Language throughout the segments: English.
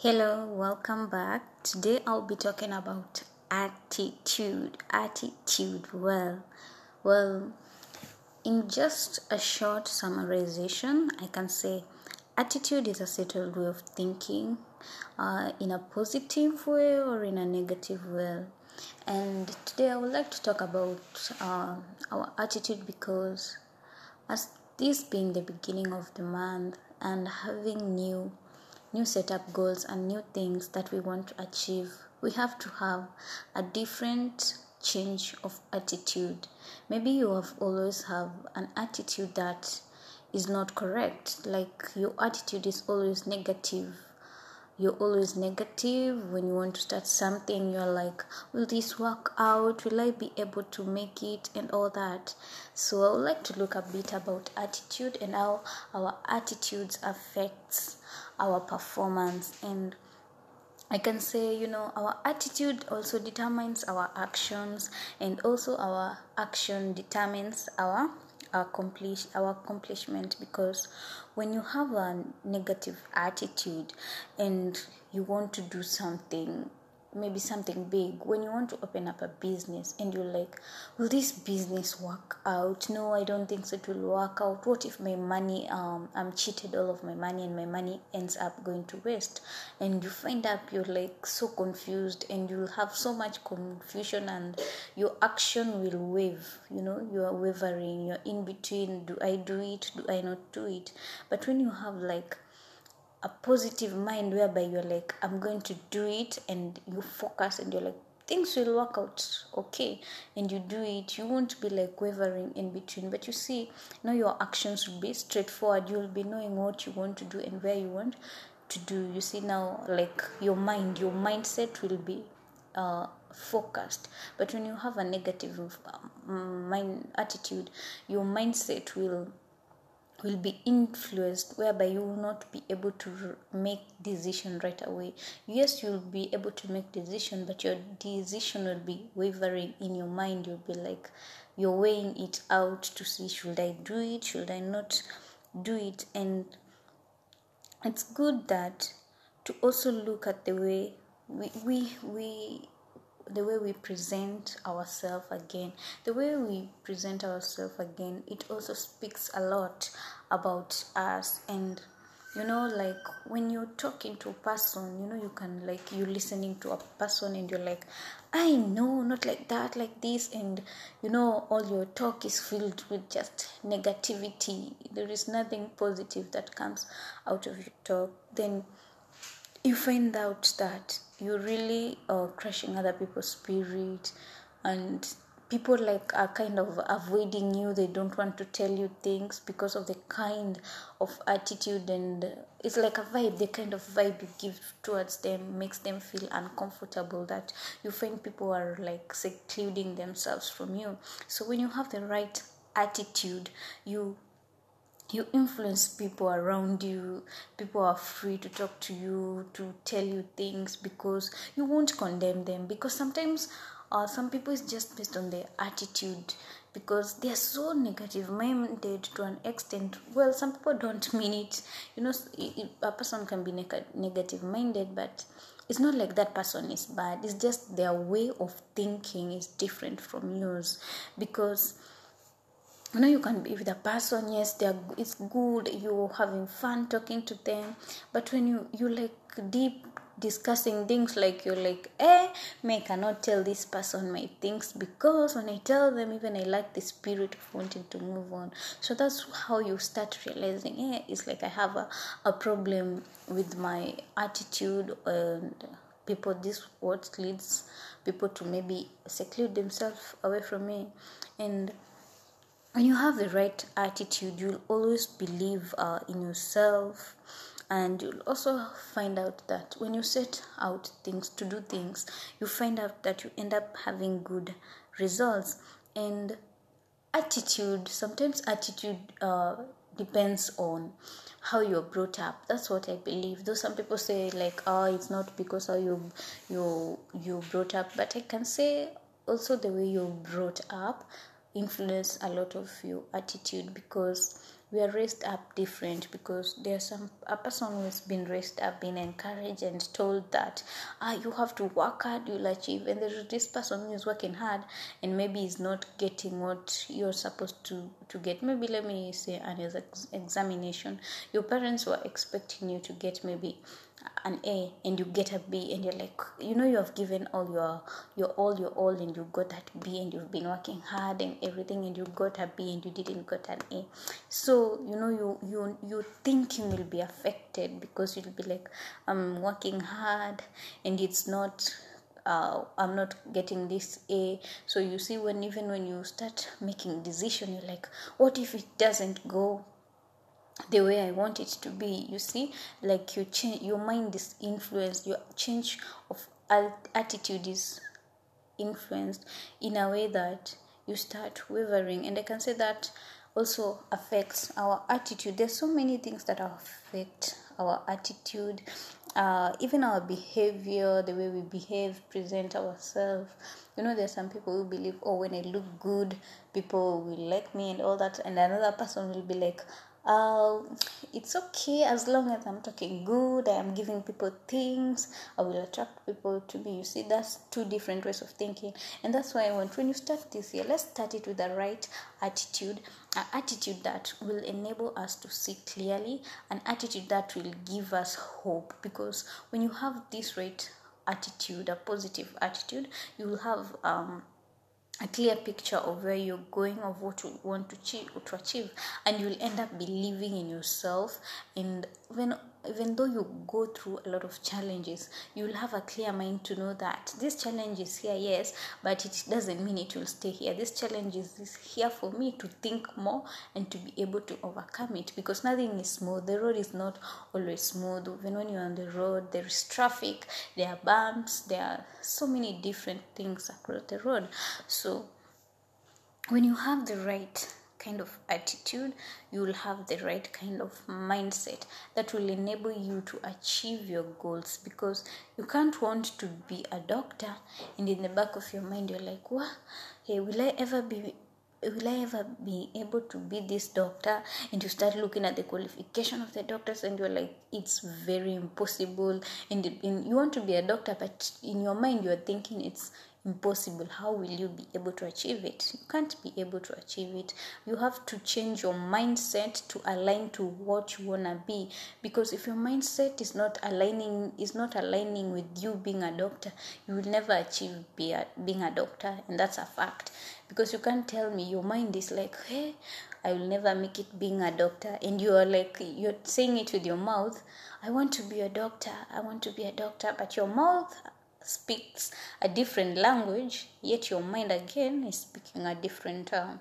Hello, welcome back. Today I'll be talking about attitude. Attitude. Well, well, in just a short summarization, I can say attitude is a settled way of thinking uh, in a positive way or in a negative way. And today I would like to talk about uh, our attitude because, as this being the beginning of the month and having new new setup goals and new things that we want to achieve, we have to have a different change of attitude. Maybe you have always have an attitude that is not correct, like your attitude is always negative. You're always negative. When you want to start something you're like will this work out? Will i be able to make it? and all that. So i would like to look a bit about attitude and how our attitudes affects our performance. And I can say, you know, our attitude also determines our actions, and also our action determines our accomplish our accomplishment. Because when you have a negative attitude and you want to do something maybe something big when you want to open up a business and you're like will this business work out? No i don't think so it will work out. What if my money um i'm cheated all of my money and my money ends up going to waste? And you find out you're like so confused and you'll have so much confusion and your action will wave you know? You are wavering you're in between do i do it? Do i not do it? But when you have like a positive mind whereby you're like i'm going to do it and you focus and you're like things will work out okay and you do it. You won't be like wavering in between but you see now your actions will be straightforward. You'll be knowing what you want to do and where you want to do. You see now like your mind your mindset will be uh, focused. But when you have a negative um, mind attitude your mindset will will be influenced whereby you will not be able to make decision right away. Yes you'll be able to make decision but your decision will be wavering in your mind. You'll be like you're weighing it out to see should i do it? Should i not do it? And it's good that to also look at the way we we, we the way we present ourselves again the way we present ourselves again it also speaks a lot about us. And you know like when you're talking to a person you know you can like you're listening to a person and you're like i know not like that like this and you know all your talk is filled with just negativity. There is nothing positive that comes out of your talk. Then you find out that you're really uh, crushing other people's spirit and people like are kind of avoiding you. They don't want to tell you things because of the kind of attitude and it's like a vibe the kind of vibe you give towards them makes them feel uncomfortable that you find people are like secluding themselves from you. So when you have the right attitude you you influence people around you people are free to talk to you to tell you things because you won't condemn them. Because sometimes uh, some people is just based on their attitude because they are so negative minded to an extent. Well some people don't mean it. You know a person can be neg- negative minded but it's not like that person is bad. It's just their way of thinking is different from yours because you know you can be with a person yes they're it's good you're having fun talking to them but when you you like deep discussing things like you're like eh may I cannot tell this person my things because when i tell them even i like the spirit of wanting to move on. So that's how you start realizing eh it's like i have a, a problem with my attitude and people this what leads people to maybe seclude themselves away from me. And when you have the right attitude you'll always believe uh, in yourself and you'll also find out that when you set out things to do things you find out that you end up having good results. And attitude sometimes attitude uh, depends on how you're brought up. That's what i believe. Though some people say like oh it's not because how you you you brought up but i can say also the way you're brought up influence a lot of your attitude because we are raised up different because there's some a person who has been raised up been encouraged and told that ah you have to work hard you'll achieve and there's this person who is working hard and maybe is not getting what you're supposed to to get. Maybe let me say an ex- examination. Your parents were expecting you to get maybe an A and you get a B and you're like you know you have given all your your all your all and you got that B and you've been working hard and everything and you got a B and you didn't got an A so you know you you your thinking will be affected because you'll be like I'm working hard and it's not uh, I'm not getting this A. So you see, when even when you start making decision, you're like, what if it doesn't go the way I want it to be. You see, like you change your mind is influenced, your change of attitude is influenced in a way that you start wavering. And I can say that also affects our attitude. There's so many things that affect our attitude, uh, even our behavior, the way we behave, present ourselves. You know, there's some people who believe, oh, when I look good, people will like me and all that, and another person will be like, uh, it's okay as long as I'm talking good, I am giving people things, I will attract people to me. You see, that's two different ways of thinking, and that's why I want when you start this year, let's start it with the right attitude, an attitude that will enable us to see clearly, an attitude that will give us hope. Because when you have this right attitude, a positive attitude, you will have um a clear picture of where you're going of what you want to achieve, to achieve and you'll end up believing in yourself. And when even though you go through a lot of challenges you'll have a clear mind to know that this challenge is here yes but it doesn't mean it will stay here. This challenge is here for me to think more and to be able to overcome it because nothing is smooth. The road is not always smooth. Even when you're on the road there is traffic there are bumps there are so many different things across the road. So when you have the right kind of attitude, you will have the right kind of mindset that will enable you to achieve your goals because you can't want to be a doctor and in the back of your mind you're like, what? Hey, will I ever be will I ever be able to be this doctor? And you start looking at the qualification of the doctors, and you're like, it's very impossible. And, and you want to be a doctor, but in your mind, you're thinking it's impossible how will you be able to achieve it you can't be able to achieve it you have to change your mindset to align to what you want to be because if your mindset is not aligning is not aligning with you being a doctor you will never achieve be a, being a doctor and that's a fact because you can't tell me your mind is like hey I will never make it being a doctor. And you are like, you're saying it with your mouth. I want to be a doctor. I want to be a doctor. But your mouth speaks a different language, yet your mind again is speaking a different uh,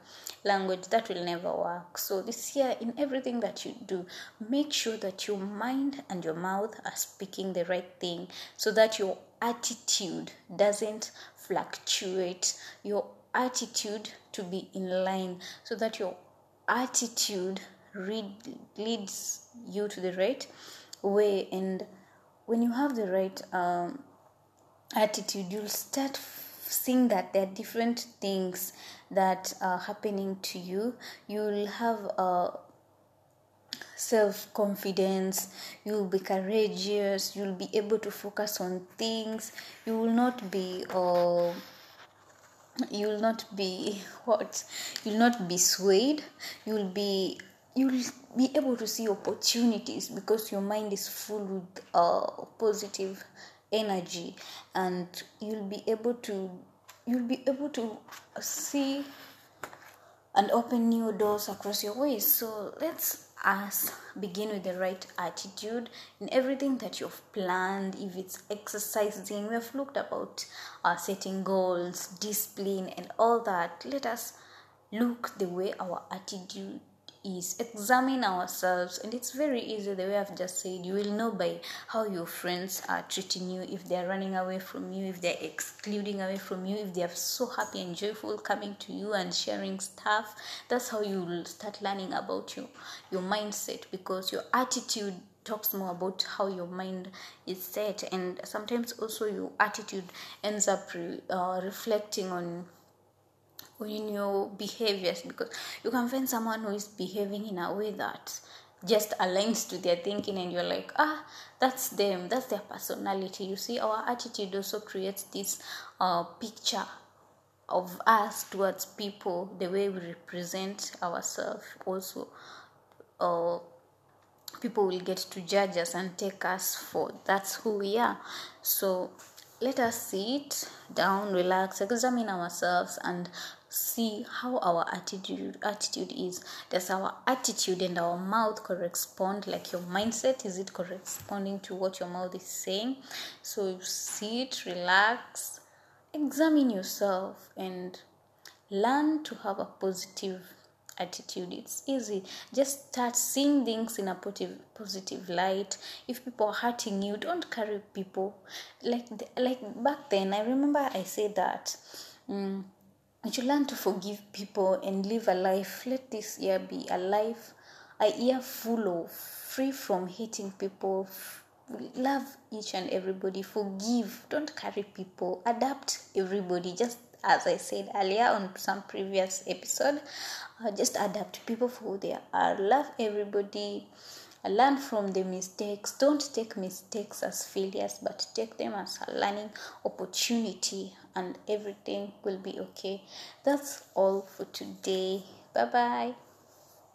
language, that will never work. So, this year, in everything that you do, make sure that your mind and your mouth are speaking the right thing so that your attitude doesn't fluctuate, your attitude to be in line, so that your attitude read, leads you to the right way. And when you have the right um, attitude, you'll start seeing that there are different things that are happening to you. You'll have a self confidence, you'll be courageous, you'll be able to focus on things, you will not be uh, you will not be what? You'll not be swayed. You'll be you'll be able to see opportunities because your mind is full with uh, positive energy and you'll be able to you'll be able to see and open new doors across your ways so let's us begin with the right attitude in everything that you've planned. If it's exercising we've looked about uh, setting goals discipline and all that. Let us look the way our attitude is. Examine ourselves. And it's very easy the way i've just said. You will know by how your friends are treating you if they're running away from you if they're excluding away from you if they're so happy and joyful coming to you and sharing stuff. That's how you will start learning about you your mindset because your attitude talks more about how your mind is set. And sometimes also your attitude ends up re, uh, reflecting on in your behaviors because you can find someone who is behaving in a way that just aligns to their thinking and you're like ah that's them. That's their personality. You see our attitude also creates this uh, picture of us towards people the way we represent ourselves also. Uh, people will get to judge us and take us for that's who we are. So let us sit down relax examine ourselves and see how our attitude attitude is. Does our attitude and our mouth correspond like your mindset? Is it corresponding to what your mouth is saying? So sit relax examine yourself and learn to have a positive attitude. It's easy. Just start seeing things in a positive positive light. If people are hurting you don't carry people. Like like back then i remember i said that um, you should learn to forgive people and live a life let this year be a life a year full of free from hating people love each and everybody forgive don't carry people adapt everybody. Just as i said earlier on some previous episode uh, just adapt people for who they are. Love everybody learn from the mistakes. Don't take mistakes as failures but take them as a learning opportunity and everything will be okay. That's all for today. Bye bye